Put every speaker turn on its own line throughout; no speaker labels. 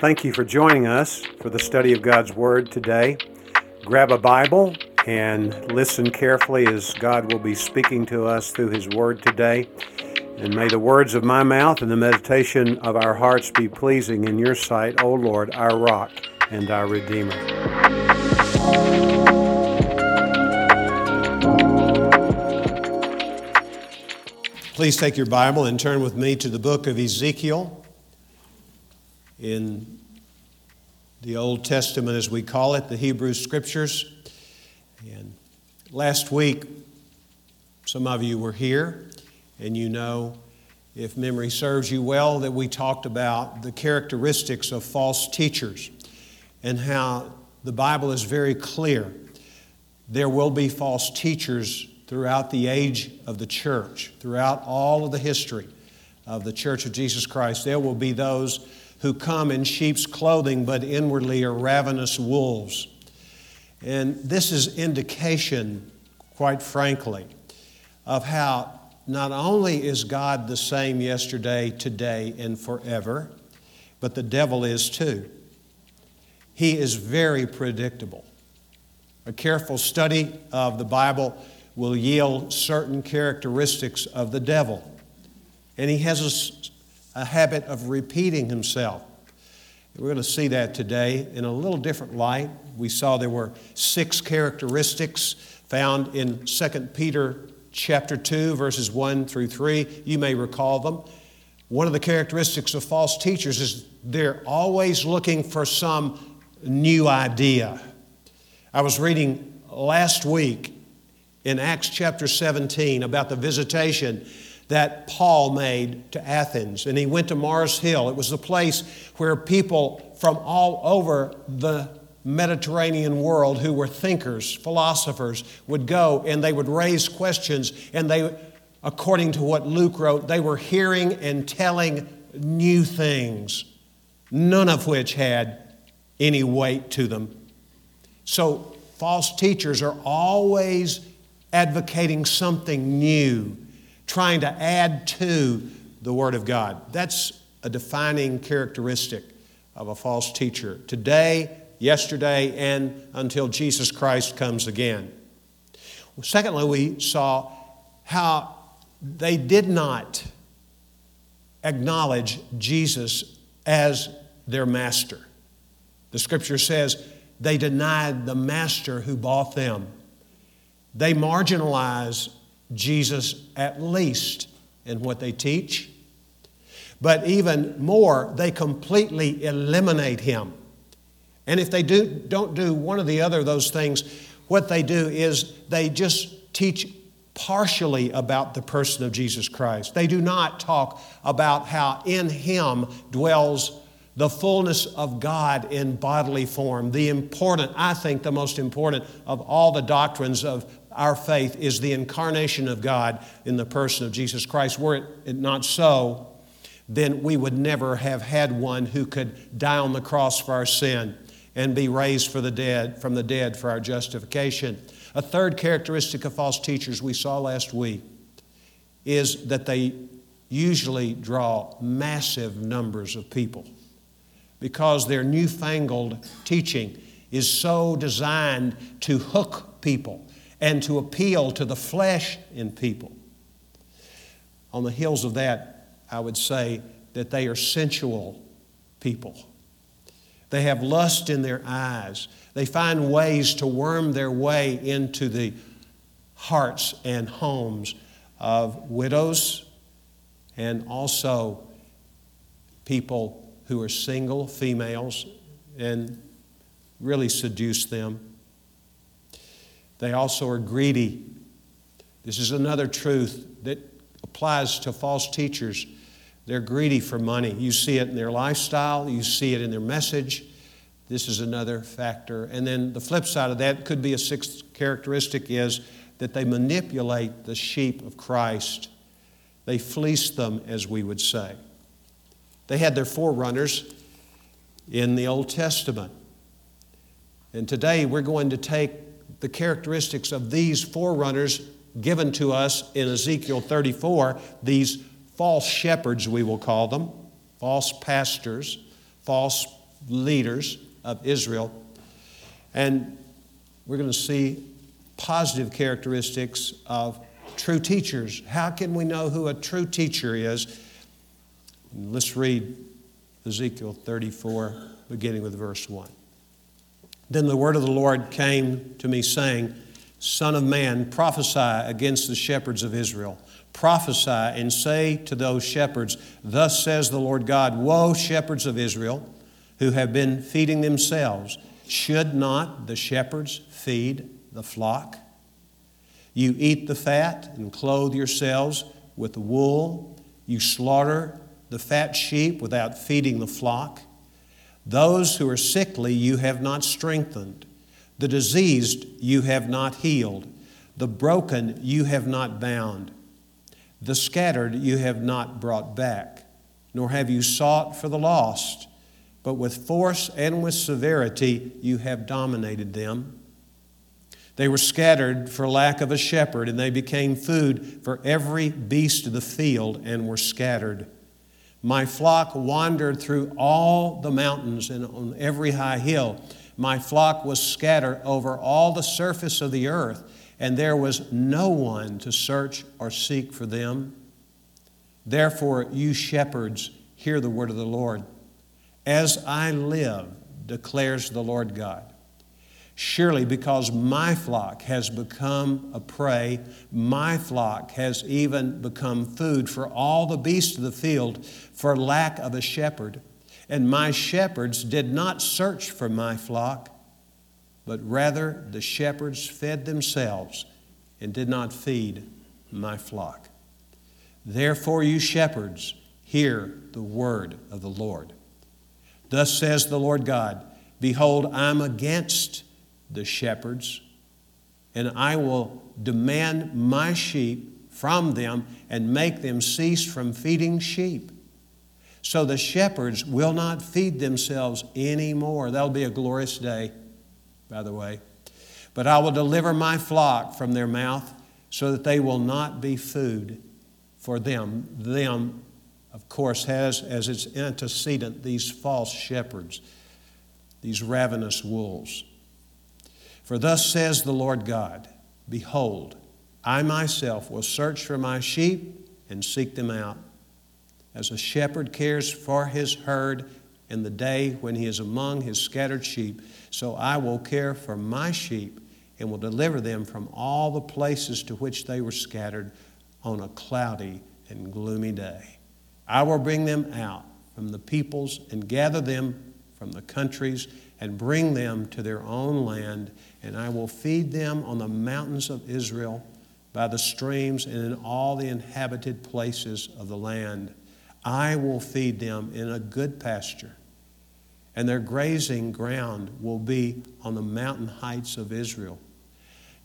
Thank you for joining us for the study of God's Word today. Grab a Bible and listen carefully as God will be speaking to us through His Word today. And may the words of my mouth and the meditation of our hearts be pleasing in your sight, O Lord, our rock and our Redeemer. Please take your Bible and turn with me to the book of Ezekiel in the Old Testament, as we call it, the Hebrew Scriptures. And last week, some of you were here, and you know, if memory serves you well, that we talked about the characteristics of false teachers and how the Bible is very clear. There will be false teachers throughout the age of the church, throughout all of the history of the Church of Jesus Christ. There will be those who come in sheep's clothing, but inwardly are ravenous wolves. And this is indication, quite frankly, of how not only is God the same yesterday, today, and forever, but the devil is too. He is very predictable. A careful study of the Bible will yield certain characteristics of the devil. And he has a, habit of repeating himself. We're going to see that today in a little different light. We saw there were six characteristics found in 2 Peter chapter 2 verses 1 through 3. You may recall them. One of the characteristics of false teachers is they're always looking for some new idea. I was reading last week in Acts chapter 17 about the visitation that Paul made to Athens. And he went to Mars Hill. It was the place where people from all over the Mediterranean world who were thinkers, philosophers, would go and they would raise questions. And they, according to what Luke wrote, they were hearing and telling new things, none of which had any weight to them. So, false teachers are always advocating something new, trying to add to the Word of God. That's a defining characteristic of a false teacher today, yesterday, and until Jesus Christ comes again. Secondly, we saw how they did not acknowledge Jesus as their master. The scripture says they denied the master who bought them. They marginalize Jesus at least in what they teach, but even more, they completely eliminate him. And if they do, don't do one or the other of those things, what they do is they just teach partially about the person of Jesus Christ. They do not talk about how in him dwells the fullness of God in bodily form. The important, I think, the most important of all the doctrines of our faith is the incarnation of God in the person of Jesus Christ. Were it not so, then we would never have had one who could die on the cross for our sin and be raised for the dead from the dead for our justification. A third characteristic of false teachers we saw last week is that they usually draw massive numbers of people because their newfangled teaching is so designed to hook people and to appeal to the flesh in people. On the heels of that, I would say that they are sensual people. They have lust in their eyes. They find ways to worm their way into the hearts and homes of widows and also people who are single, females, and really seduce them. They also are greedy. This is another truth that applies to false teachers. They're greedy for money. You see it in their lifestyle, you see it in their message. This is another factor. And then the flip side of that could be a sixth characteristic is that they manipulate the sheep of Christ. They fleece them, as we would say. They had their forerunners in the Old Testament. And today we're going to take the characteristics of these forerunners given to us in Ezekiel 34, these false shepherds, we will call them, false pastors, false leaders of Israel. And we're going to see positive characteristics of true teachers. How can we know who a true teacher is? Let's read Ezekiel 34, beginning with verse 1. Then the word of the Lord came to me, saying, Son of man, prophesy against the shepherds of Israel. Prophesy and say to those shepherds, Thus says the Lord God, Woe, shepherds of Israel, who have been feeding themselves. Should not the shepherds feed the flock? You eat the fat and clothe yourselves with the wool. You slaughter the fat sheep without feeding the flock. Those who are sickly you have not strengthened. The diseased you have not healed. The broken you have not bound. The scattered you have not brought back, nor have you sought for the lost, but with force and with severity you have dominated them. They were scattered for lack of a shepherd, and they became food for every beast of the field and were scattered. My flock wandered through all the mountains and on every high hill. My flock was scattered over all the surface of the earth, and there was no one to search or seek for them. Therefore, you shepherds, hear the word of the Lord. As I live, declares the Lord God. Surely, because my flock has become a prey, my flock has even become food for all the beasts of the field for lack of a shepherd. And my shepherds did not search for my flock, but rather the shepherds fed themselves and did not feed my flock. Therefore, you shepherds, hear the word of the Lord. Thus says the Lord God Behold, I'm against the shepherds, and I will demand my sheep from them and make them cease from feeding sheep. So the shepherds will not feed themselves anymore. That'll be a glorious day, by the way. But I will deliver my flock from their mouth so that they will not be food for them. Them, of course, has as its antecedent these false shepherds, these ravenous wolves. For thus says the Lord God Behold, I myself will search for my sheep and seek them out. As a shepherd cares for his herd in the day when he is among his scattered sheep, so I will care for my sheep and will deliver them from all the places to which they were scattered on a cloudy and gloomy day. I will bring them out from the peoples and gather them from the countries and bring them to their own land and I will feed them on the mountains of Israel, by the streams, and in all the inhabited places of the land. I will feed them in a good pasture, and their grazing ground will be on the mountain heights of Israel.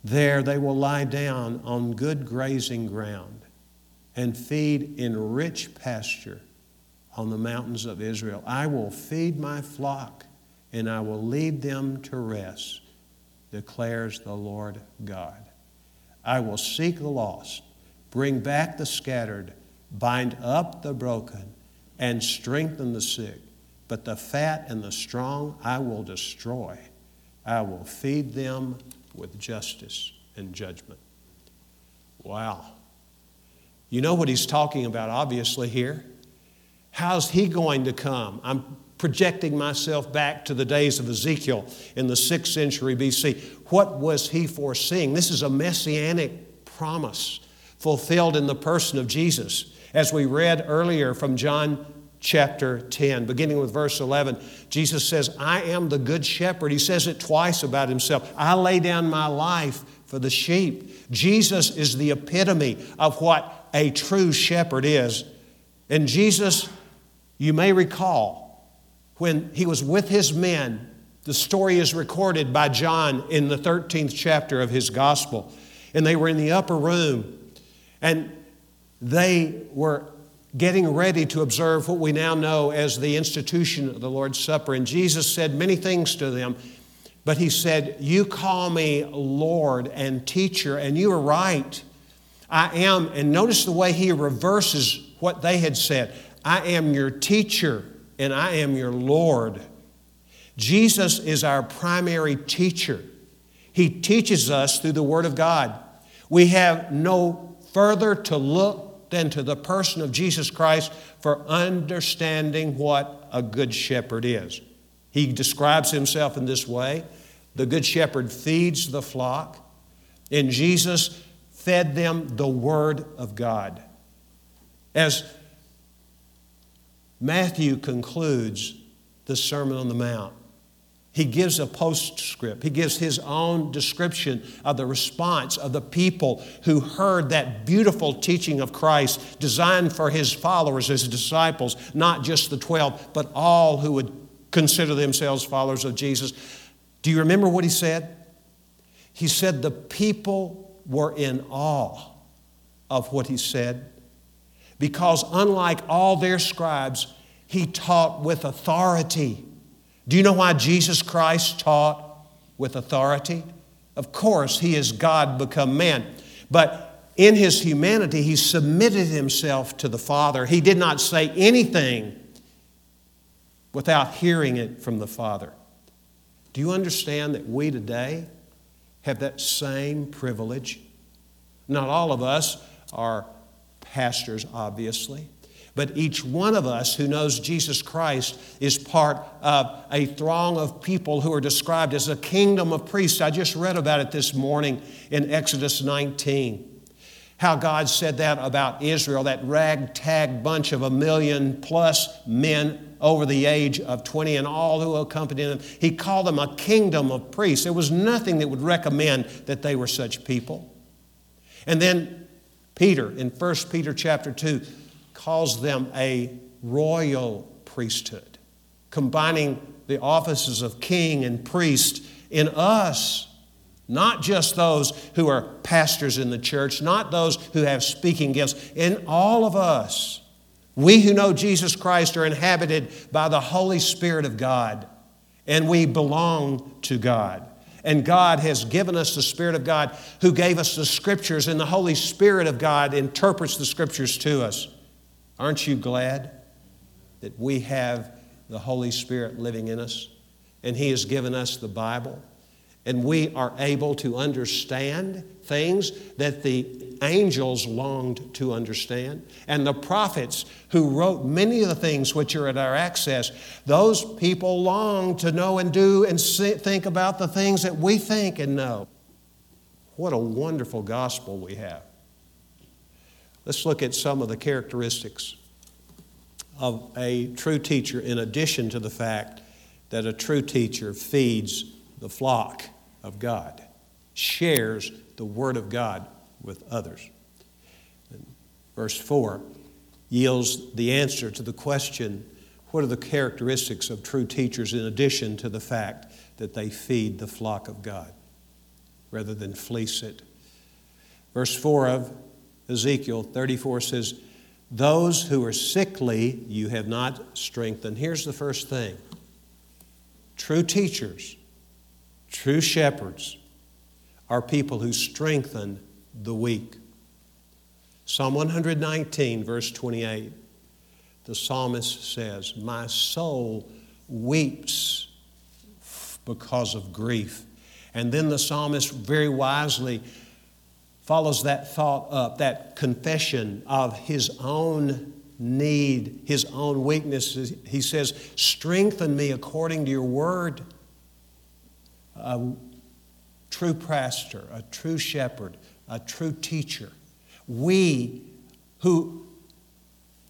There they will lie down on good grazing ground and feed in rich pasture on the mountains of Israel. I will feed my flock, and I will lead them to rest declares the Lord God. I will seek the lost, bring back the scattered, bind up the broken, and strengthen the sick. But the fat and the strong I will destroy. I will feed them with justice and judgment. Wow. You know what he's talking about, obviously, here? How's he going to come? I'm projecting myself back to the days of Ezekiel in the 6th century BC. What was he foreseeing? This is a messianic promise fulfilled in the person of Jesus. As we read earlier from John chapter 10, beginning with verse 11, Jesus says, I am the good shepherd. He says it twice about himself. I lay down my life for the sheep. Jesus is the epitome of what a true shepherd is. And Jesus, you may recall, when he was with his men. The story is recorded by John in the 13th chapter of his gospel. And they were in the upper room and they were getting ready to observe what we now know as the institution of the Lord's Supper. And Jesus said many things to them, but he said, You call me Lord and teacher, and you are right. I am. And notice the way he reverses what they had said I am your teacher and I am your Lord. Jesus is our primary teacher. He teaches us through the Word of God. We have no further to look than to the person of Jesus Christ for understanding what a good shepherd is. He describes himself in this way the good shepherd feeds the flock, and Jesus fed them the Word of God. As Matthew concludes the Sermon on the Mount, he gives a postscript. He gives his own description of the response of the people who heard that beautiful teaching of Christ designed for his followers, his disciples, not just the 12, but all who would consider themselves followers of Jesus. Do you remember what he said? He said the people were in awe of what he said because, unlike all their scribes, he taught with authority. Do you know why Jesus Christ taught with authority? Of course, he is God become man. But in his humanity, he submitted himself to the Father. He did not say anything without hearing it from the Father. Do you understand that we today have that same privilege? Not all of us are pastors, obviously. But each one of us who knows Jesus Christ is part of a throng of people who are described as a kingdom of priests. I just read about it this morning in Exodus 19. How God said that about Israel, that ragtag bunch of a million plus men over the age of 20 and all who accompanied them. He called them a kingdom of priests. There was nothing that would recommend that they were such people. And then Peter in 1 Peter chapter 2 calls them a royal priesthood, combining the offices of king and priest in us. Not just those who are pastors in the church, not those who have speaking gifts, in all of us. We who know Jesus Christ are inhabited by the Holy Spirit of God, and we belong to God. And God has given us the Spirit of God who gave us the Scriptures, and the Holy Spirit of God interprets the Scriptures to us. Aren't you glad that we have the Holy Spirit living in us? And He has given us the Bible. And we are able to understand things that the angels longed to understand. And the prophets who wrote many of the things which are at our access, those people long to know and do and think about the things that we think and know. What a wonderful gospel we have. Let's look at some of the characteristics of a true teacher, in addition to the fact that a true teacher feeds the flock of God, shares the Word of God with others. verse 4 yields the answer to the question what are the characteristics of true teachers in addition to the fact that they feed the flock of God rather than fleece it? Verse 4 of Ezekiel 34 says, Those who are sickly you have not strengthened. Here's the first thing true teachers, true shepherds are people who strengthen the weak. Psalm 119, verse 28, the psalmist says, My soul weeps because of grief. And then the psalmist very wisely follows that thought up, that confession of his own need, his own weaknesses. He says, Strengthen me according to your word. A true pastor, a true shepherd, a true teacher. We who,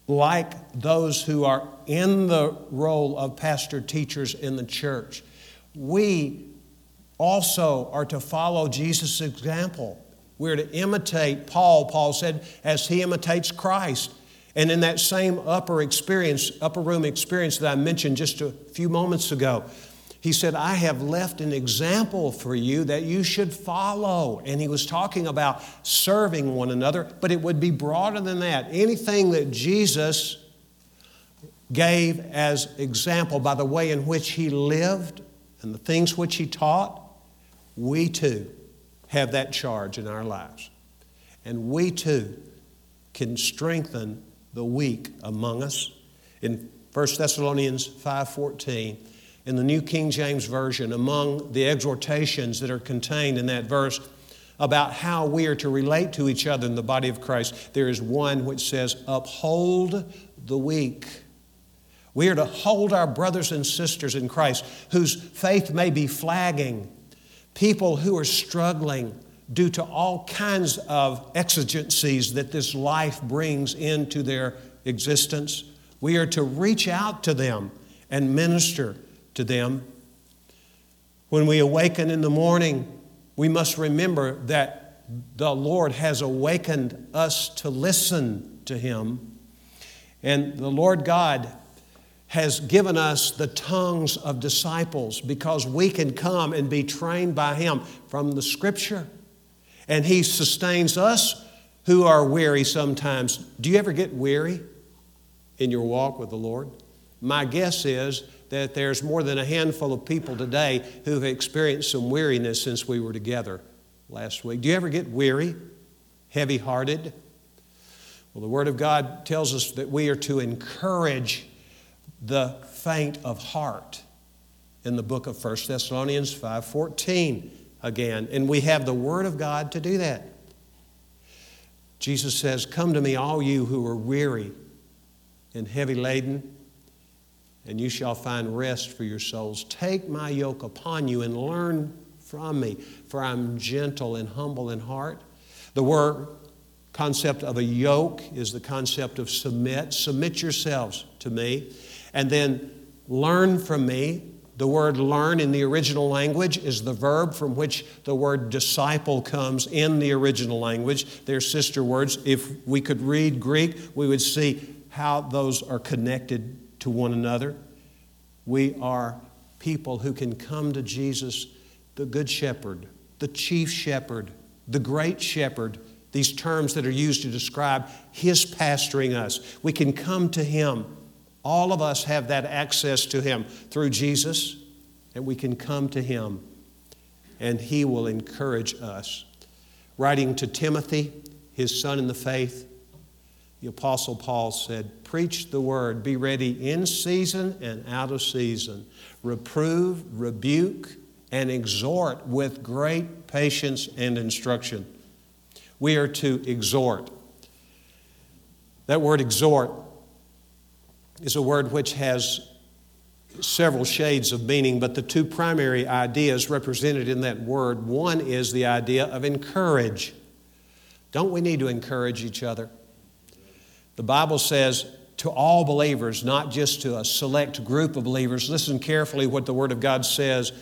like those who are in the role of pastor teachers in the church, we also are to follow Jesus' example we're to imitate Paul, Paul said, as he imitates Christ. And in that same upper experience, upper room experience that I mentioned just a few moments ago, he said, I have left an example for you that you should follow. And he was talking about serving one another, but it would be broader than that. Anything that Jesus gave as example by the way in which he lived and the things which he taught, we too have that charge in our lives. And we too can strengthen the weak among us. In 1 Thessalonians 5:14, in the New King James Version, among the exhortations that are contained in that verse about how we are to relate to each other in the body of Christ, there is one which says, Uphold the weak. We are to hold our brothers and sisters in Christ whose faith may be flagging, people who are struggling due to all kinds of exigencies that this life brings into their existence. We are to reach out to them and minister to them. When we awaken in the morning, we must remember that the Lord has awakened us to listen to Him. And the Lord God has given us the tongues of disciples because we can come and be trained by Him from the Scripture. And He sustains us who are weary sometimes. Do you ever get weary in your walk with the Lord? My guess is that there's more than a handful of people today who've experienced some weariness since we were together last week. Do you ever get weary, heavy hearted? Well, the Word of God tells us that we are to encourage the faint of heart in the book of 1 Thessalonians 5:14 again and we have the word of God to do that. Jesus says, "Come to me all you who are weary and heavy laden, and you shall find rest for your souls. Take my yoke upon you and learn from me, for I'm gentle and humble in heart." The word concept of a yoke is the concept of submit. Submit yourselves to me and then learn from me. The word learn in the original language is the verb from which the word disciple comes in the original language. They're sister words. If we could read Greek, we would see how those are connected to one another. We are people who can come to Jesus, the Good Shepherd, the Chief Shepherd, the Great Shepherd, these terms that are used to describe His pastoring us. We can come to Him all of us have that access to Him through Jesus, and we can come to Him, and He will encourage us. Writing to Timothy, his son in the faith, the Apostle Paul said, Preach the word, be ready in season and out of season. Reprove, rebuke, and exhort with great patience and instruction. We are to exhort. That word exhort is a word which has several shades of meaning, but the two primary ideas represented in that word one is the idea of encourage. Don't we need to encourage each other? The Bible says to all believers, not just to a select group of believers. Listen carefully what the Word of God says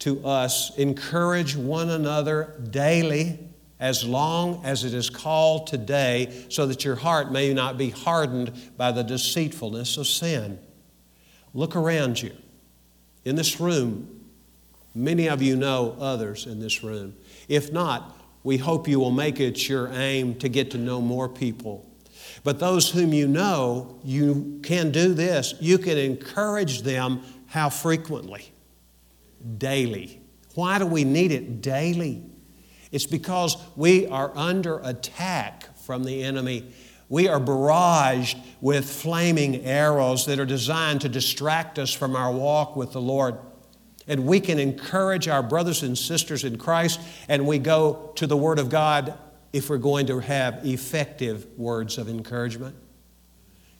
to us. Encourage one another daily as long as it is called today, so that your heart may not be hardened by the deceitfulness of sin. Look around you. In this room, many of you know others in this room. If not, we hope you will make it your aim to get to know more people. But those whom you know, you can do this. You can encourage them how frequently? Daily. Why do we need it daily? It's because we are under attack from the enemy. We are barraged with flaming arrows that are designed to distract us from our walk with the Lord. And we can encourage our brothers and sisters in Christ, and we go to the Word of God if we're going to have effective words of encouragement.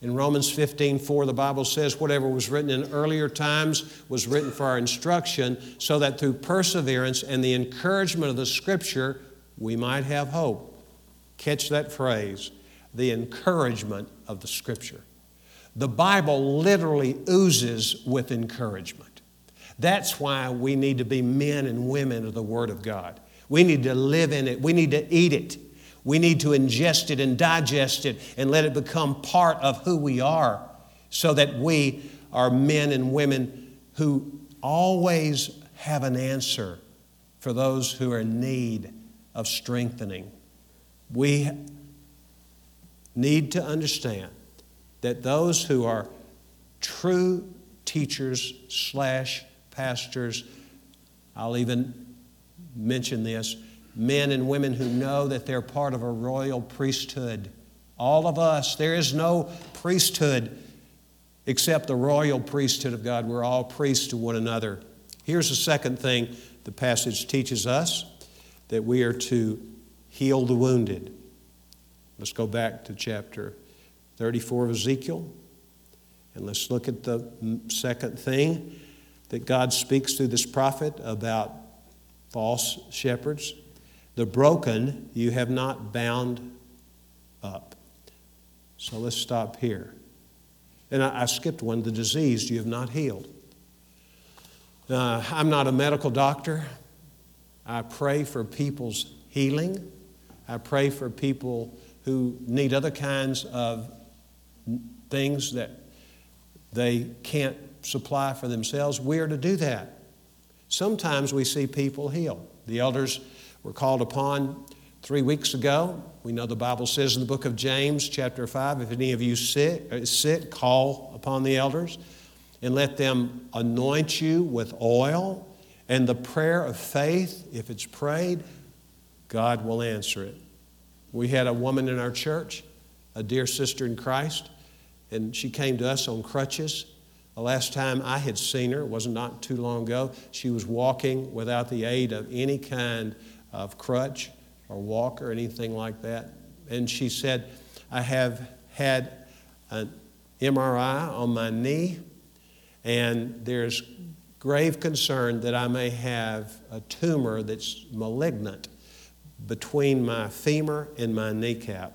In Romans 15, 4, the Bible says, Whatever was written in earlier times was written for our instruction, so that through perseverance and the encouragement of the Scripture, we might have hope. Catch that phrase the encouragement of the Scripture. The Bible literally oozes with encouragement. That's why we need to be men and women of the Word of God. We need to live in it, we need to eat it. We need to ingest it and digest it and let it become part of who we are so that we are men and women who always have an answer for those who are in need of strengthening. We need to understand that those who are true teachers slash pastors, I'll even mention this, men and women who know that they're part of a royal priesthood. All of us, there is no priesthood except the royal priesthood of God. We're all priests to one another. Here's the second thing the passage teaches us that we are to heal the wounded. Let's go back to chapter 34 of Ezekiel, and let's look at the second thing that God speaks through this prophet about false shepherds. The broken you have not bound up. So let's stop here. And I, I skipped one the diseased you have not healed. Uh, I'm not a medical doctor. I pray for people's healing. I pray for people who need other kinds of things that they can't supply for themselves. We are to do that. Sometimes we see people heal. The elders were called upon three weeks ago. We know the Bible says in the book of James, chapter 5, if any of you sick, uh, is sick call upon the elders and let them anoint you with oil. And the prayer of faith, if it's prayed, God will answer it. We had a woman in our church, a dear sister in Christ, and she came to us on crutches. The last time I had seen her was not too long ago. She was walking without the aid of any kind of crutch or walk or anything like that. And she said, I have had an MRI on my knee and there's grave concern that I may have a tumor that's malignant between my femur and my kneecap.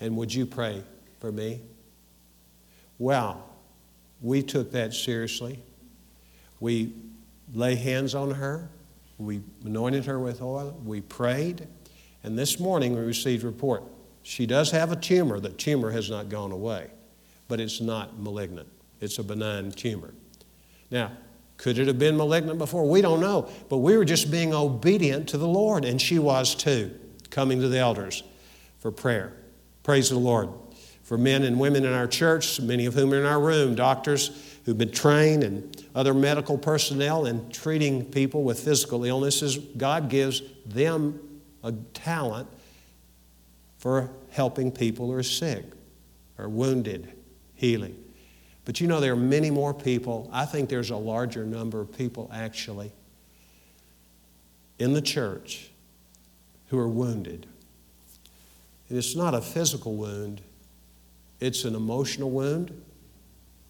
And would you pray for me? Well, we took that seriously. We lay hands on her. We anointed her with oil. We prayed. And this morning we received a report. She does have a tumor. The tumor has not gone away, but it's not malignant. It's a benign tumor. Now, could it have been malignant before? We don't know. But we were just being obedient to the Lord, and she was too, coming to the elders for prayer. Praise the Lord. For men and women in our church, many of whom are in our room, doctors who've been trained, and other medical personnel in treating people with physical illnesses, God gives them a talent for helping people who are sick or wounded, healing. But you know, there are many more people. I think there's a larger number of people actually in the church who are wounded. And it's not a physical wound, it's an emotional wound,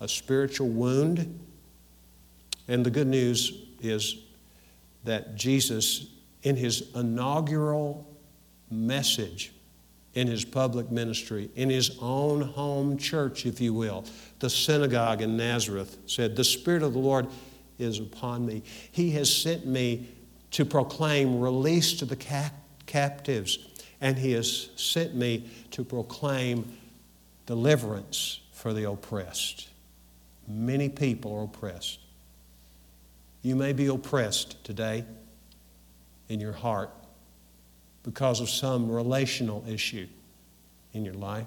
a spiritual wound. And the good news is that Jesus, in his inaugural message, in his public ministry, in his own home church, if you will, the synagogue in Nazareth, said, The Spirit of the Lord is upon me. He has sent me to proclaim release to the ca- captives, and He has sent me to proclaim deliverance for the oppressed. Many people are oppressed. You may be oppressed today in your heart because of some relational issue in your life.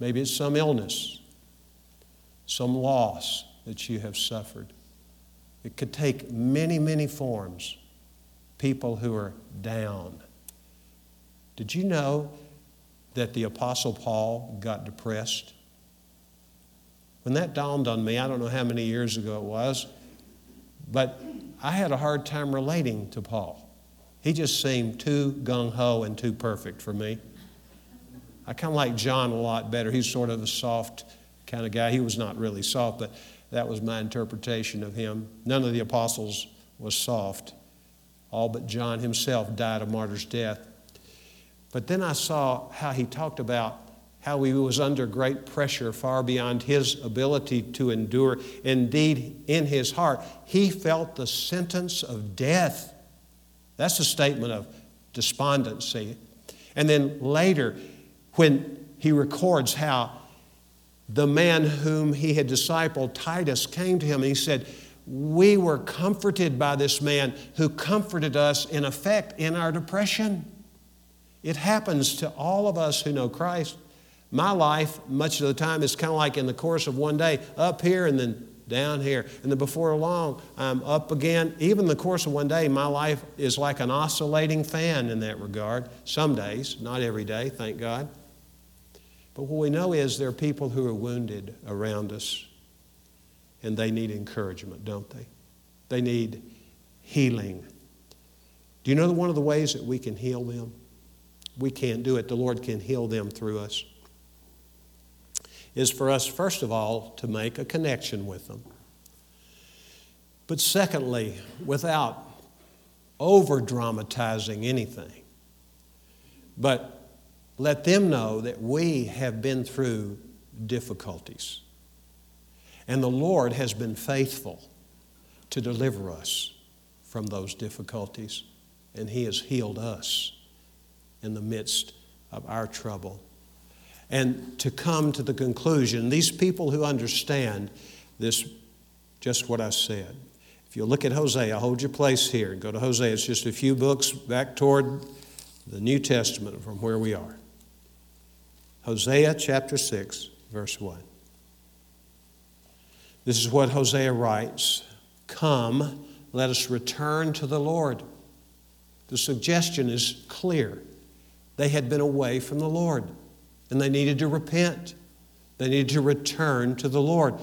Maybe it's some illness, some loss that you have suffered. It could take many, many forms. People who are down. Did you know that the Apostle Paul got depressed? When that dawned on me, I don't know how many years ago it was, but I had a hard time relating to Paul. He just seemed too gung ho and too perfect for me. I kind of like John a lot better. He's sort of a soft kind of guy. He was not really soft, but that was my interpretation of him. None of the apostles was soft. All but John himself died a martyr's death. But then I saw how he talked about how he was under great pressure far beyond his ability to endure. Indeed, in his heart, he felt the sentence of death that's a statement of despondency. And then later, when he records how the man whom he had discipled, Titus, came to him and he said, We were comforted by this man who comforted us, in effect, in our depression. It happens to all of us who know Christ. My life, much of the time, is kind of like in the course of one day, up here and then down here. And then before long, I'm up again. Even the course of one day, my life is like an oscillating fan in that regard. Some days, not every day, thank God. But what we know is there are people who are wounded around us, and they need encouragement, don't they? They need healing. Do you know one of the ways that we can heal them? We can't do it, the Lord can heal them through us. Is for us, first of all, to make a connection with them. But secondly, without over dramatizing anything, but let them know that we have been through difficulties. And the Lord has been faithful to deliver us from those difficulties, and He has healed us in the midst of our trouble. And to come to the conclusion, these people who understand this, just what I said. If you look at Hosea, hold your place here and go to Hosea. It's just a few books back toward the New Testament from where we are. Hosea chapter 6, verse 1. This is what Hosea writes Come, let us return to the Lord. The suggestion is clear. They had been away from the Lord and they needed to repent. They needed to return to the Lord.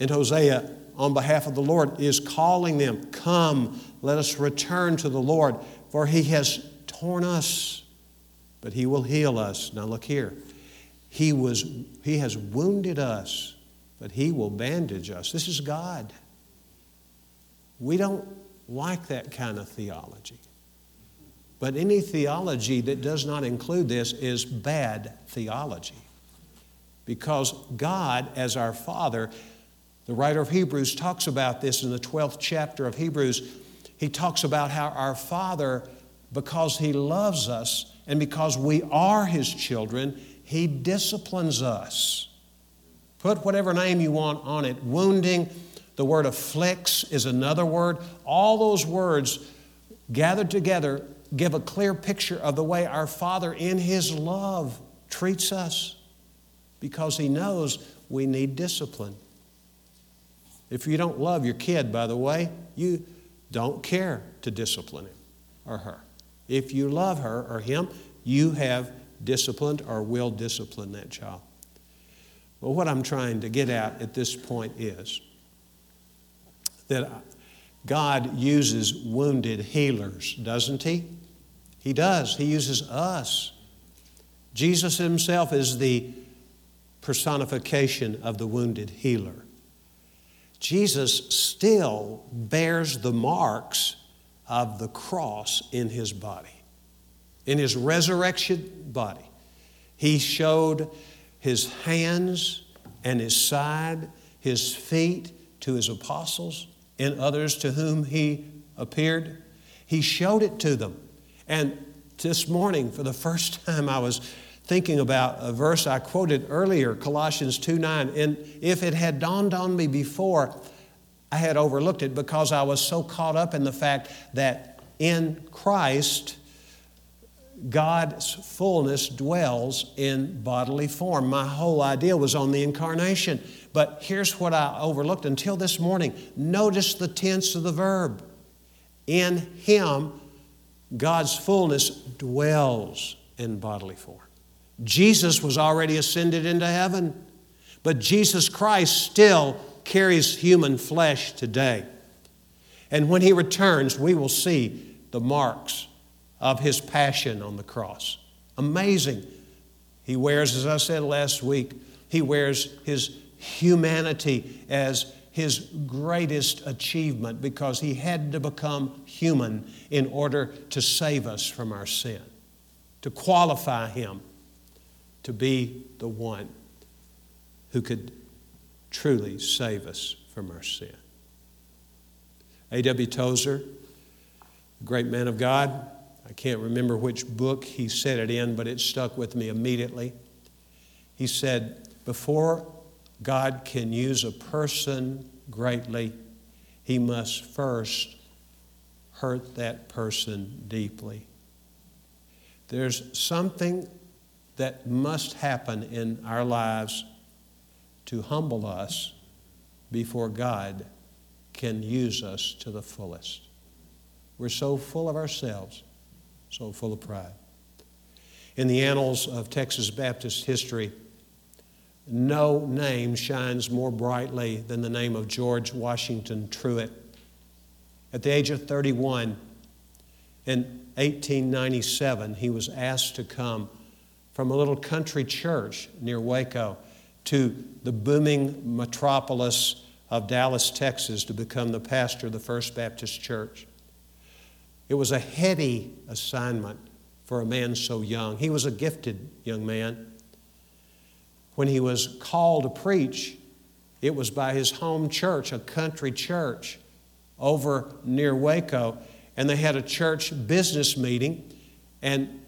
And Hosea, on behalf of the Lord, is calling them, Come, let us return to the Lord, for he has torn us, but he will heal us. Now look here. He, was, he has wounded us, but he will bandage us. This is God. We don't like that kind of theology. But any theology that does not include this is bad theology. Because God, as our Father, the writer of Hebrews talks about this in the 12th chapter of Hebrews. He talks about how our Father, because He loves us and because we are His children, He disciplines us. Put whatever name you want on it. Wounding, the word afflicts is another word. All those words gathered together give a clear picture of the way our Father, in His love, treats us because He knows we need discipline. If you don't love your kid, by the way, you don't care to discipline him or her. If you love her or him, you have disciplined or will discipline that child. Well, what I'm trying to get at at this point is that God uses wounded healers, doesn't He? He does. He uses us. Jesus Himself is the personification of the wounded healer. Jesus still bears the marks of the cross in His body, in His resurrection body. He showed His hands and His side, His feet to His apostles and others to whom He appeared. He showed it to them. And this morning, for the first time, I was thinking about a verse I quoted earlier, Colossians 2 9. And if it had dawned on me before, I had overlooked it because I was so caught up in the fact that in Christ, God's fullness dwells in bodily form. My whole idea was on the incarnation. But here's what I overlooked until this morning. Notice the tense of the verb. In Him, God's fullness dwells in bodily form. Jesus was already ascended into heaven, but Jesus Christ still carries human flesh today. And when he returns, we will see the marks of his passion on the cross. Amazing. He wears, as I said last week, he wears his humanity as his greatest achievement because he had to become human in order to save us from our sin, to qualify him to be the one who could truly save us from our sin. A.W. Tozer, great man of God, I can't remember which book he said it in, but it stuck with me immediately. He said, Before God can use a person greatly, he must first hurt that person deeply. There's something that must happen in our lives to humble us before God can use us to the fullest. We're so full of ourselves, so full of pride. In the annals of Texas Baptist history, no name shines more brightly than the name of George Washington Truett. At the age of 31, in 1897, he was asked to come from a little country church near Waco to the booming metropolis of Dallas, Texas, to become the pastor of the First Baptist Church. It was a heady assignment for a man so young. He was a gifted young man. When he was called to preach, it was by his home church, a country church over near Waco. And they had a church business meeting. And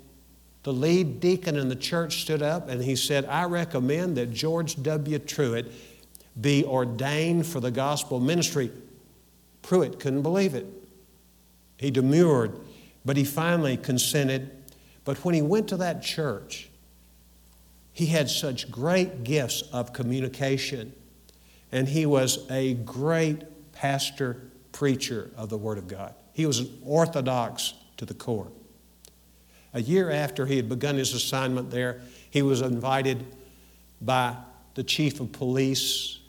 the lead deacon in the church stood up and he said, I recommend that George W. Truett be ordained for the gospel ministry. Truett couldn't believe it. He demurred, but he finally consented. But when he went to that church, he had such great gifts of communication, and he was a great pastor preacher of the Word of God. He was orthodox to the core. A year after he had begun his assignment there, he was invited by the chief of police,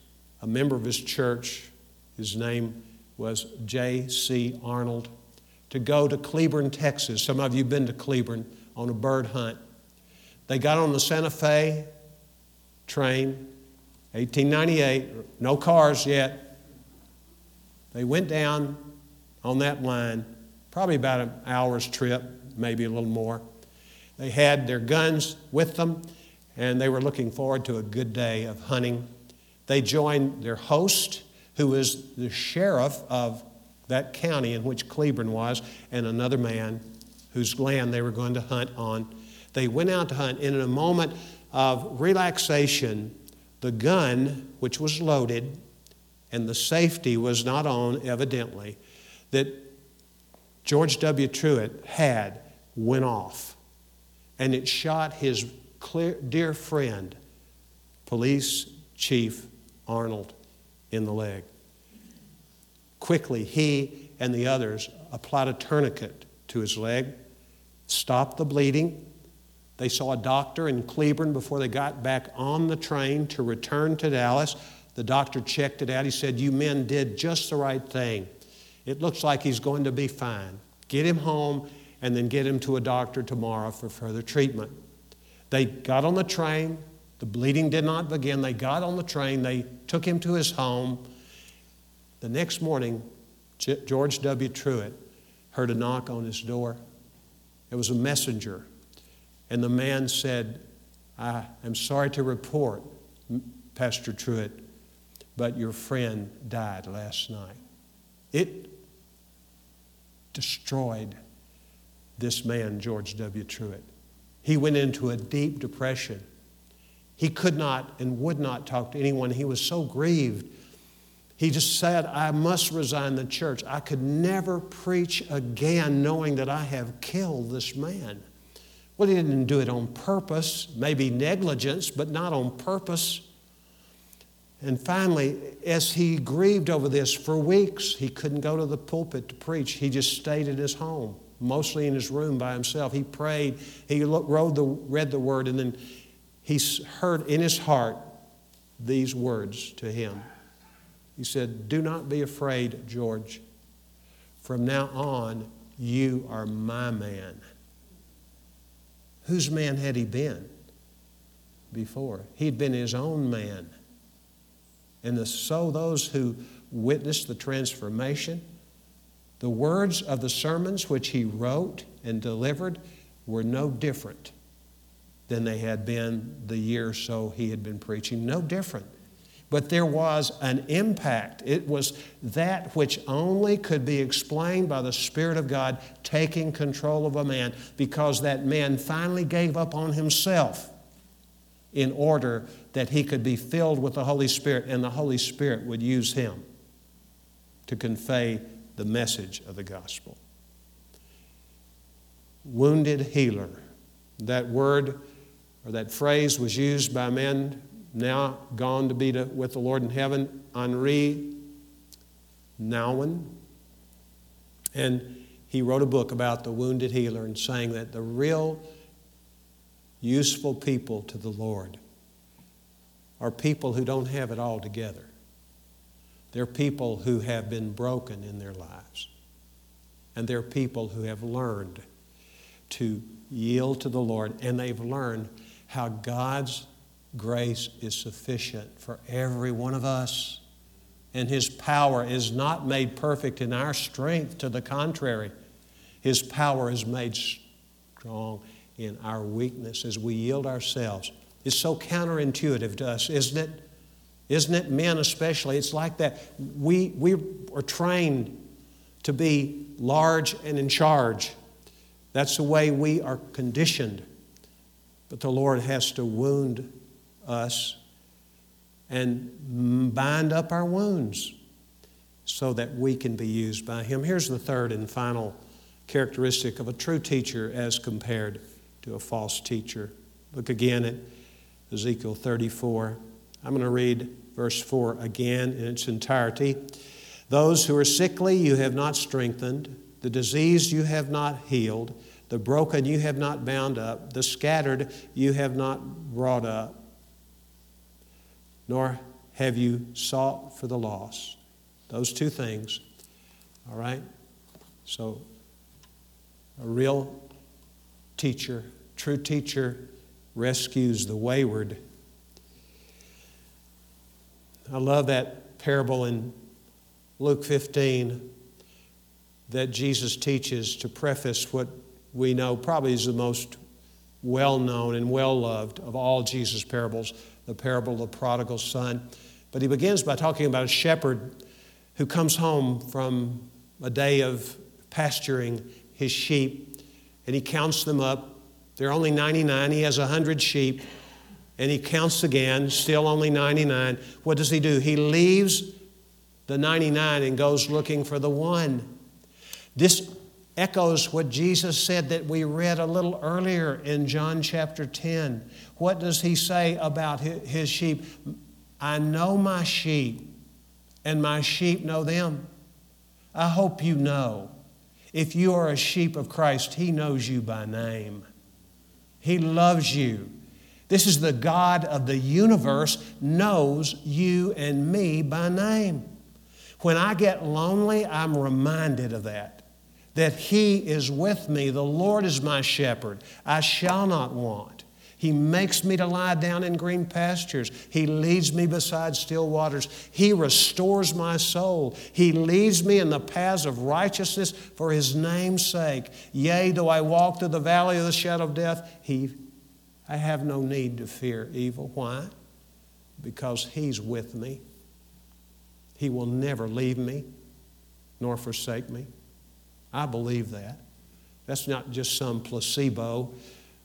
a member of his church. His name was J.C. Arnold to go to Cleburne, Texas. Some of you have been to Cleburne on a bird hunt. They got on the Santa Fe train, 1898, no cars yet. They went down on that line, probably about an hour's trip, maybe a little more. They had their guns with them, and they were looking forward to a good day of hunting. They joined their host, who was the sheriff of that county in which Cleburne was, and another man whose land they were going to hunt on. They went out to hunt, and in a moment of relaxation, the gun, which was loaded, and the safety was not on, evidently, that George W. Truett had went off. And it shot his clear, dear friend, Police Chief Arnold, in the leg. Quickly, he and the others applied a tourniquet to his leg, stopped the bleeding. They saw a doctor in Cleburne before they got back on the train to return to Dallas. The doctor checked it out. He said, You men did just the right thing. It looks like he's going to be fine. Get him home and then get him to a doctor tomorrow for further treatment. They got on the train. The bleeding did not begin. They got on the train. They took him to his home. The next morning, George W. Truett heard a knock on his door. It was a messenger. And the man said, I am sorry to report, Pastor Truett, but your friend died last night. It destroyed this man, George W. Truett. He went into a deep depression. He could not and would not talk to anyone. He was so grieved he just said, I must resign the church. I could never preach again knowing that I have killed this man. Well, he didn't do it on purpose, maybe negligence, but not on purpose. And finally, as he grieved over this for weeks, he couldn't go to the pulpit to preach. He just stayed in his home, mostly in his room by himself. He prayed, he wrote the, read the word, and then he heard in his heart these words to him he said, Do not be afraid, George. From now on, you are my man. Whose man had he been before? He'd been his own man. And the, so those who witnessed the transformation, the words of the sermons which he wrote and delivered were no different than they had been the year or so he had been preaching. No different but there was an impact. It was that which only could be explained by the Spirit of God taking control of a man because that man finally gave up on himself in order that he could be filled with the Holy Spirit and the Holy Spirit would use him to convey the message of the gospel. Wounded healer. That word or that phrase was used by men now gone to be to, with the Lord in heaven, Henri Nouwen. And he wrote a book about the wounded healer and saying that the real useful people to the Lord are people who don't have it all together. They're people who have been broken in their lives. And they're people who have learned to yield to the Lord, and they've learned how God's grace is sufficient for every one of us. And His power is not made perfect in our strength, to the contrary, His power is made strong in our weakness as we yield ourselves. It's so counterintuitive to us, isn't it? Isn't it, men especially? It's like that. We, we are trained to be large and in charge. That's the way we are conditioned. But the Lord has to wound us and bind up our wounds so that we can be used by Him. Here's the third and final characteristic of a true teacher as compared to a false teacher. Look again at Ezekiel 34. I'm going to read verse 4 again in its entirety. Those who are sickly you have not strengthened, the diseased you have not healed, the broken you have not bound up, the scattered you have not brought up, nor have you sought for the lost. Those two things. All right? So, a real teacher, true teacher, rescues the wayward. I love that parable in Luke 15 that Jesus teaches to preface what we know probably is the most well known and well loved of all Jesus' parables, the parable of the prodigal son. But he begins by talking about a shepherd who comes home from a day of pasturing his sheep and he counts them up. There are only 99. He has 100 sheep and he counts again, still only 99. What does he do? He leaves the 99 and goes looking for the one. This echoes what Jesus said that we read a little earlier in John chapter 10. What does he say about his sheep? I know my sheep, and my sheep know them. I hope you know. If you are a sheep of Christ, he knows you by name. He loves you. This is the God of the universe, knows you and me by name. When I get lonely, I'm reminded of that that He is with me. The Lord is my shepherd. I shall not want. He makes me to lie down in green pastures. He leads me beside still waters. He restores my soul. He leads me in the paths of righteousness for His name's sake. Yea, though I walk through the valley of the shadow of death, He I have no need to fear evil. Why? Because He's with me. He will never leave me nor forsake me. I believe that. That's not just some placebo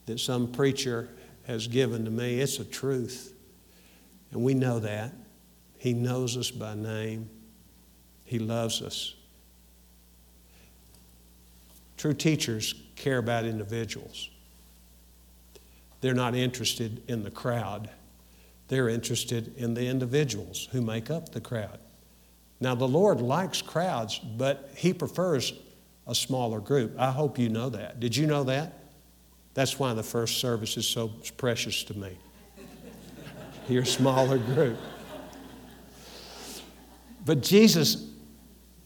that some preacher has given to me, it's a truth. And we know that. He knows us by name, He loves us. True teachers care about individuals. They're not interested in the crowd. They're interested in the individuals who make up the crowd. Now, the Lord likes crowds, but He prefers a smaller group. I hope you know that. Did you know that? That's why the first service is so precious to me. Your smaller group. But Jesus,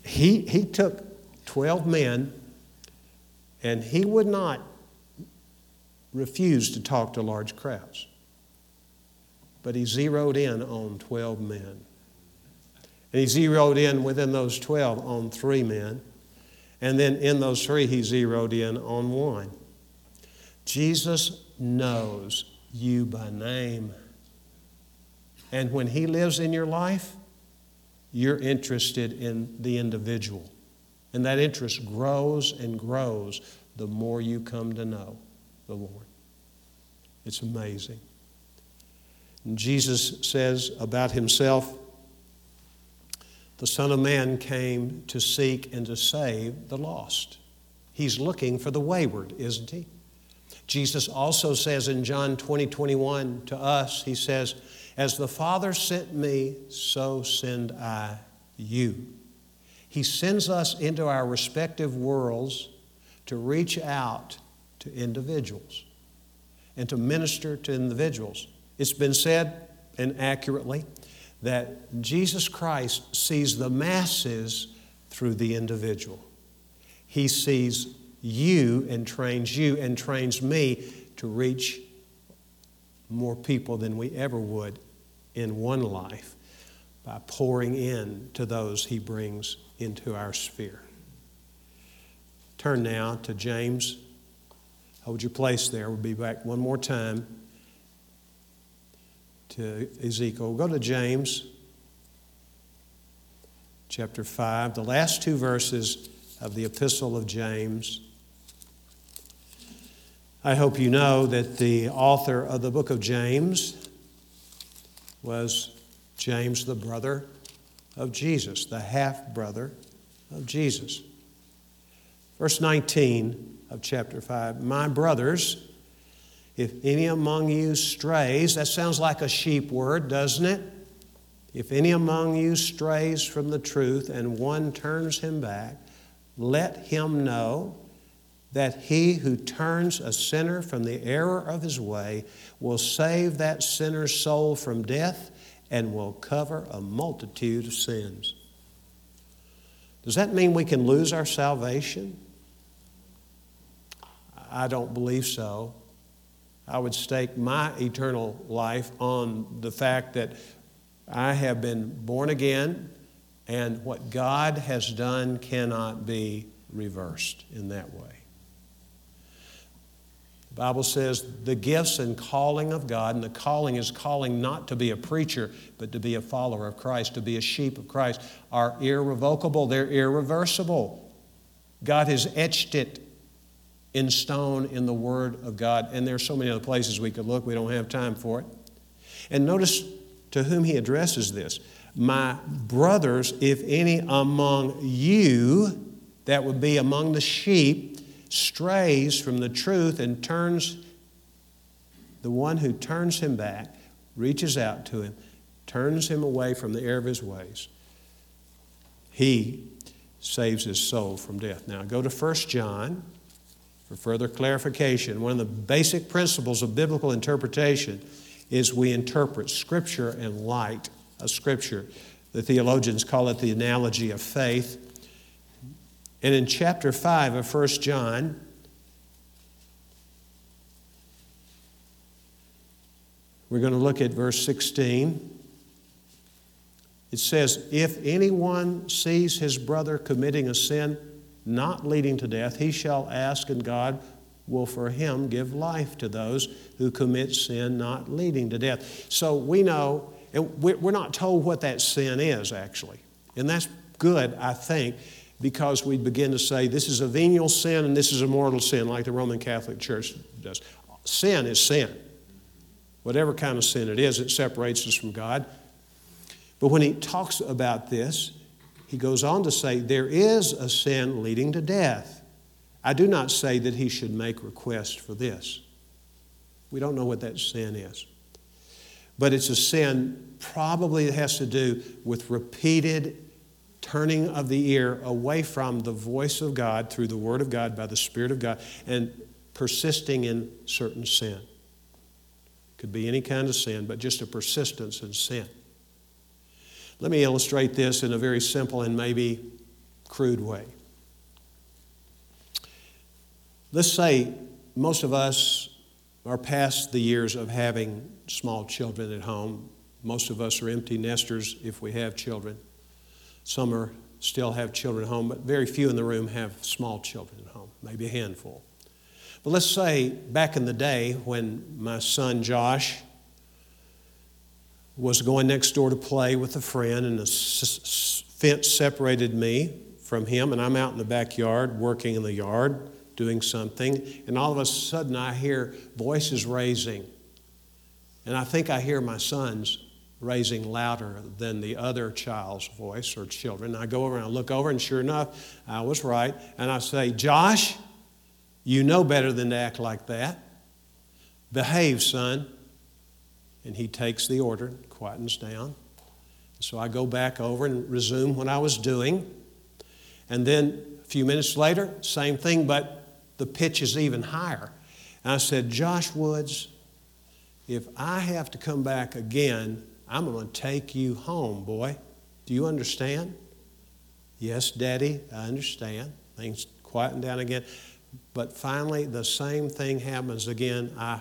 he, he took 12 men and he would not refuse to talk to large crowds. But he zeroed in on 12 men. And he zeroed in within those 12 on three men. And then in those three, he zeroed in on one. Jesus knows you by name. And when he lives in your life, you're interested in the individual. And that interest grows and grows the more you come to know the Lord. It's amazing. And Jesus says about himself, the Son of Man came to seek and to save the lost. He's looking for the wayward, isn't he? Jesus also says in John 20, 21 to us, He says, As the Father sent me, so send I you. He sends us into our respective worlds to reach out to individuals and to minister to individuals. It's been said and accurately that Jesus Christ sees the masses through the individual. He sees you and trains you and trains me to reach more people than we ever would in one life by pouring in to those he brings into our sphere. Turn now to James. Hold your place there. We'll be back one more time to Ezekiel. Go to James chapter 5, the last two verses of the Epistle of James. I hope you know that the author of the book of James was James, the brother of Jesus, the half brother of Jesus. Verse 19 of chapter 5 My brothers, if any among you strays, that sounds like a sheep word, doesn't it? If any among you strays from the truth and one turns him back, let him know that he who turns a sinner from the error of his way will save that sinner's soul from death and will cover a multitude of sins. Does that mean we can lose our salvation? I don't believe so. I would stake my eternal life on the fact that I have been born again, and what God has done cannot be reversed in that way. The Bible says the gifts and calling of God, and the calling is calling not to be a preacher, but to be a follower of Christ, to be a sheep of Christ, are irrevocable, they're irreversible. God has etched it in stone in the Word of God. And there are so many other places we could look, we don't have time for it. And notice to whom he addresses this My brothers, if any among you, that would be among the sheep, strays from the truth and turns, the one who turns him back, reaches out to him, turns him away from the error of his ways, he saves his soul from death. Now go to 1 John for further clarification, one of the basic principles of biblical interpretation is we interpret Scripture in light of Scripture. The theologians call it the analogy of faith. And in chapter 5 of 1 John, we're going to look at verse 16. It says, If anyone sees his brother committing a sin, not leading to death, he shall ask, and God will for him give life to those who commit sin not leading to death. So we know, and we're not told what that sin is actually. And that's good, I think, because we begin to say this is a venial sin and this is a mortal sin, like the Roman Catholic Church does. Sin is sin. Whatever kind of sin it is, it separates us from God. But when he talks about this, he goes on to say, There is a sin leading to death. I do not say that he should make request for this. We don't know what that sin is. But it's a sin probably that has to do with repeated turning of the ear away from the voice of God through the Word of God by the Spirit of God and persisting in certain sin. Could be any kind of sin, but just a persistence in sin. Let me illustrate this in a very simple and maybe crude way. Let's say most of us are past the years of having small children at home. Most of us are empty nesters if we have children. Some are still have children at home, but very few in the room have small children at home, maybe a handful. But let's say back in the day when my son Josh was going next door to play with a friend, and a fence separated me from him, and I'm out in the backyard working in the yard doing something, and all of a sudden I hear voices raising. And I think I hear my son's raising louder than the other child's voice or children. I go over and I look over, and sure enough, I was right. And I say, Josh, you know better than to act like that. Behave, son. And he takes the order, quietens down. So I go back over and resume what I was doing. And then a few minutes later, same thing, but the pitch is even higher. And I said, Josh Woods, if I have to come back again, I'm going to take you home, boy. Do you understand? Yes, Daddy, I understand. Things quieten down again. But finally, the same thing happens again. I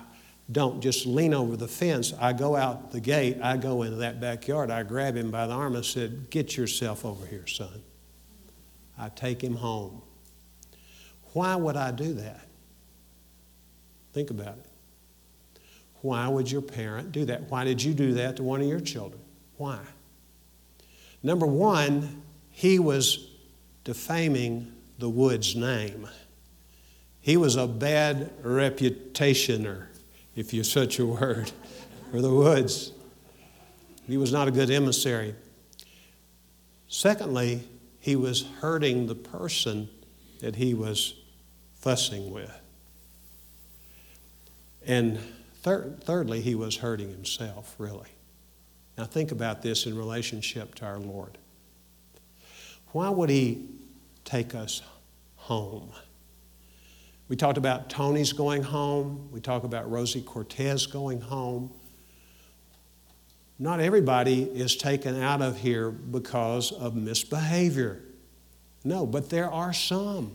don't just lean over the fence. I go out the gate. I go into that backyard. I grab him by the arm and said, Get yourself over here, son. I take him home. Why would I do that? Think about it. Why would your parent do that? Why did you do that to one of your children? Why? Number one, he was defaming the Woods' name. He was a bad reputationer, if you're such a word, for the Woods. He was not a good emissary. Secondly, he was hurting the person that he was fussing with. And thir- thirdly, he was hurting himself, really. Now, think about this in relationship to our Lord. Why would he take us home? We talked about Tony's going home. We talk about Rosie Cortez going home. Not everybody is taken out of here because of misbehavior. No, but there are some.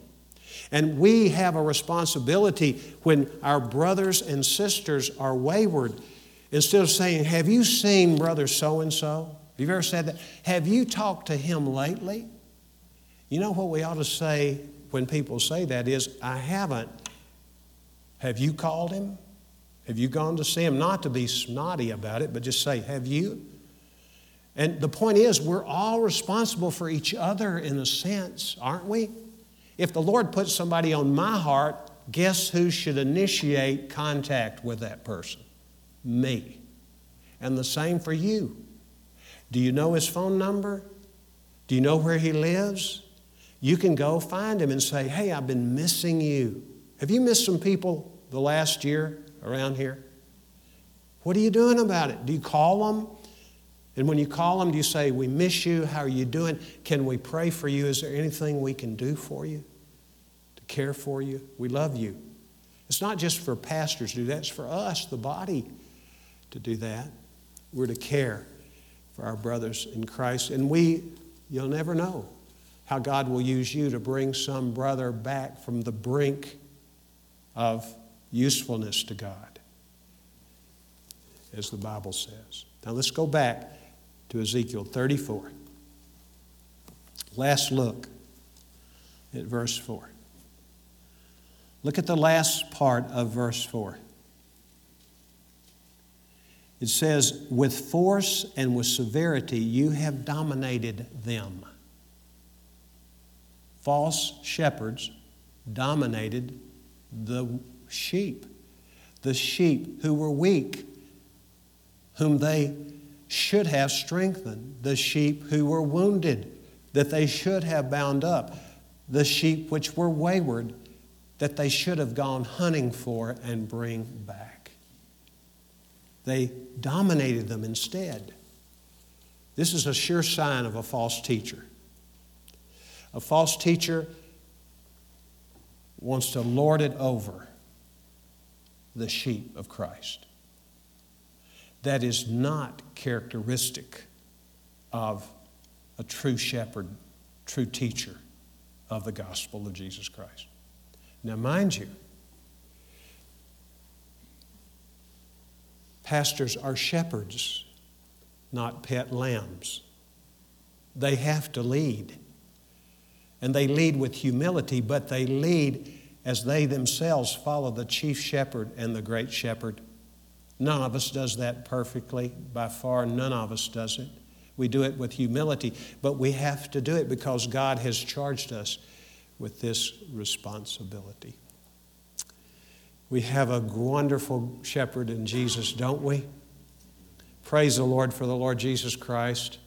And we have a responsibility when our brothers and sisters are wayward. Instead of saying, Have you seen brother so and so? Have you ever said that? Have you talked to him lately? You know what we ought to say when people say that is, I haven't. Have you called him? Have you gone to see him? Not to be snotty about it, but just say, Have you? And the point is, we're all responsible for each other in a sense, aren't we? If the Lord puts somebody on my heart, guess who should initiate contact with that person? Me. And the same for you. Do you know his phone number? Do you know where he lives? You can go find him and say, Hey, I've been missing you. Have you missed some people the last year around here? What are you doing about it? Do you call them? And when you call them, do you say, We miss you? How are you doing? Can we pray for you? Is there anything we can do for you? To care for you? We love you. It's not just for pastors to do that, it's for us, the body, to do that. We're to care for our brothers in Christ. And we, you'll never know how God will use you to bring some brother back from the brink of usefulness to God, as the Bible says. Now let's go back to Ezekiel 34. Last look at verse 4. Look at the last part of verse 4. It says, With force and with severity you have dominated them. False shepherds dominated the sheep, the sheep who were weak, whom they should have strengthened, the sheep who were wounded, that they should have bound up, the sheep which were wayward, that they should have gone hunting for and bring back. They dominated them instead. This is a sure sign of a false teacher. A false teacher wants to lord it over the sheep of Christ. That is not characteristic of a true shepherd, true teacher of the gospel of Jesus Christ. Now, mind you, pastors are shepherds, not pet lambs. They have to lead. And they lead with humility, but they lead as they themselves follow the chief shepherd and the great shepherd. None of us does that perfectly. By far, none of us does it. We do it with humility, but we have to do it because God has charged us with this responsibility. We have a wonderful shepherd in Jesus, don't we? Praise the Lord for the Lord Jesus Christ.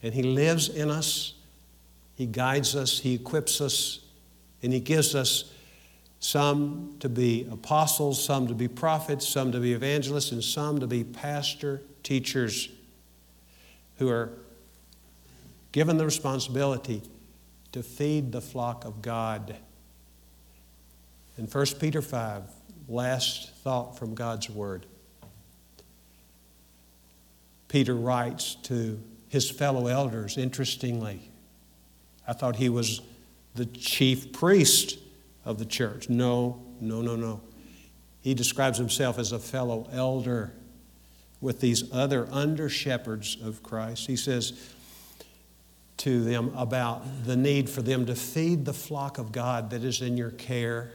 And He lives in us, He guides us, He equips us, and He gives us some to be apostles, some to be prophets, some to be evangelists, and some to be pastor teachers who are given the responsibility to feed the flock of God. In 1 Peter 5, last thought from God's Word. Peter writes to his fellow elders, interestingly. I thought he was the chief priest of the church. No, no, no, no. He describes himself as a fellow elder with these other under shepherds of Christ. He says to them about the need for them to feed the flock of God that is in your care.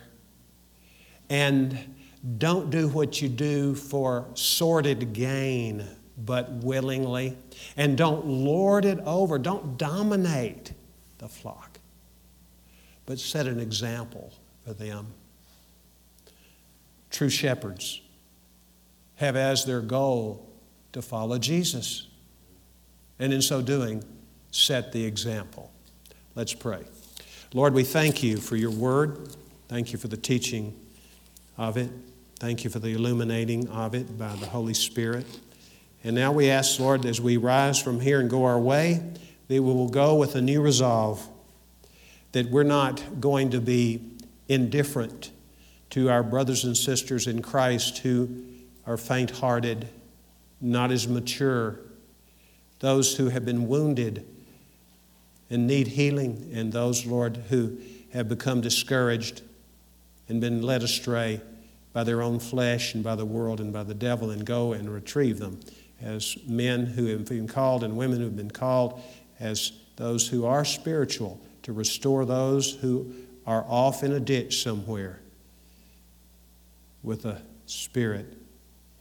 And don't do what you do for sordid gain, but willingly. And don't lord it over, don't dominate the flock, but set an example for them. True shepherds have as their goal to follow Jesus. And in so doing, set the example. Let's pray. Lord, we thank you for your word. Thank you for the teaching of it. Thank you for the illuminating of it by the Holy Spirit. And now we ask, Lord, as we rise from here and go our way, that we will go with a new resolve that we're not going to be indifferent to our brothers and sisters in Christ who are faint hearted, not as mature, those who have been wounded and need healing, and those, Lord, who have become discouraged and been led astray by their own flesh and by the world and by the devil, and go and retrieve them as men who have been called and women who have been called, as those who are spiritual, to restore those who are off in a ditch somewhere with a spirit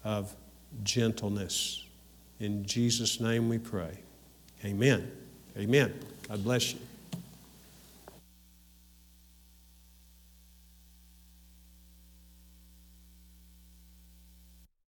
of gentleness. In Jesus' name we pray. Amen. Amen. God bless you.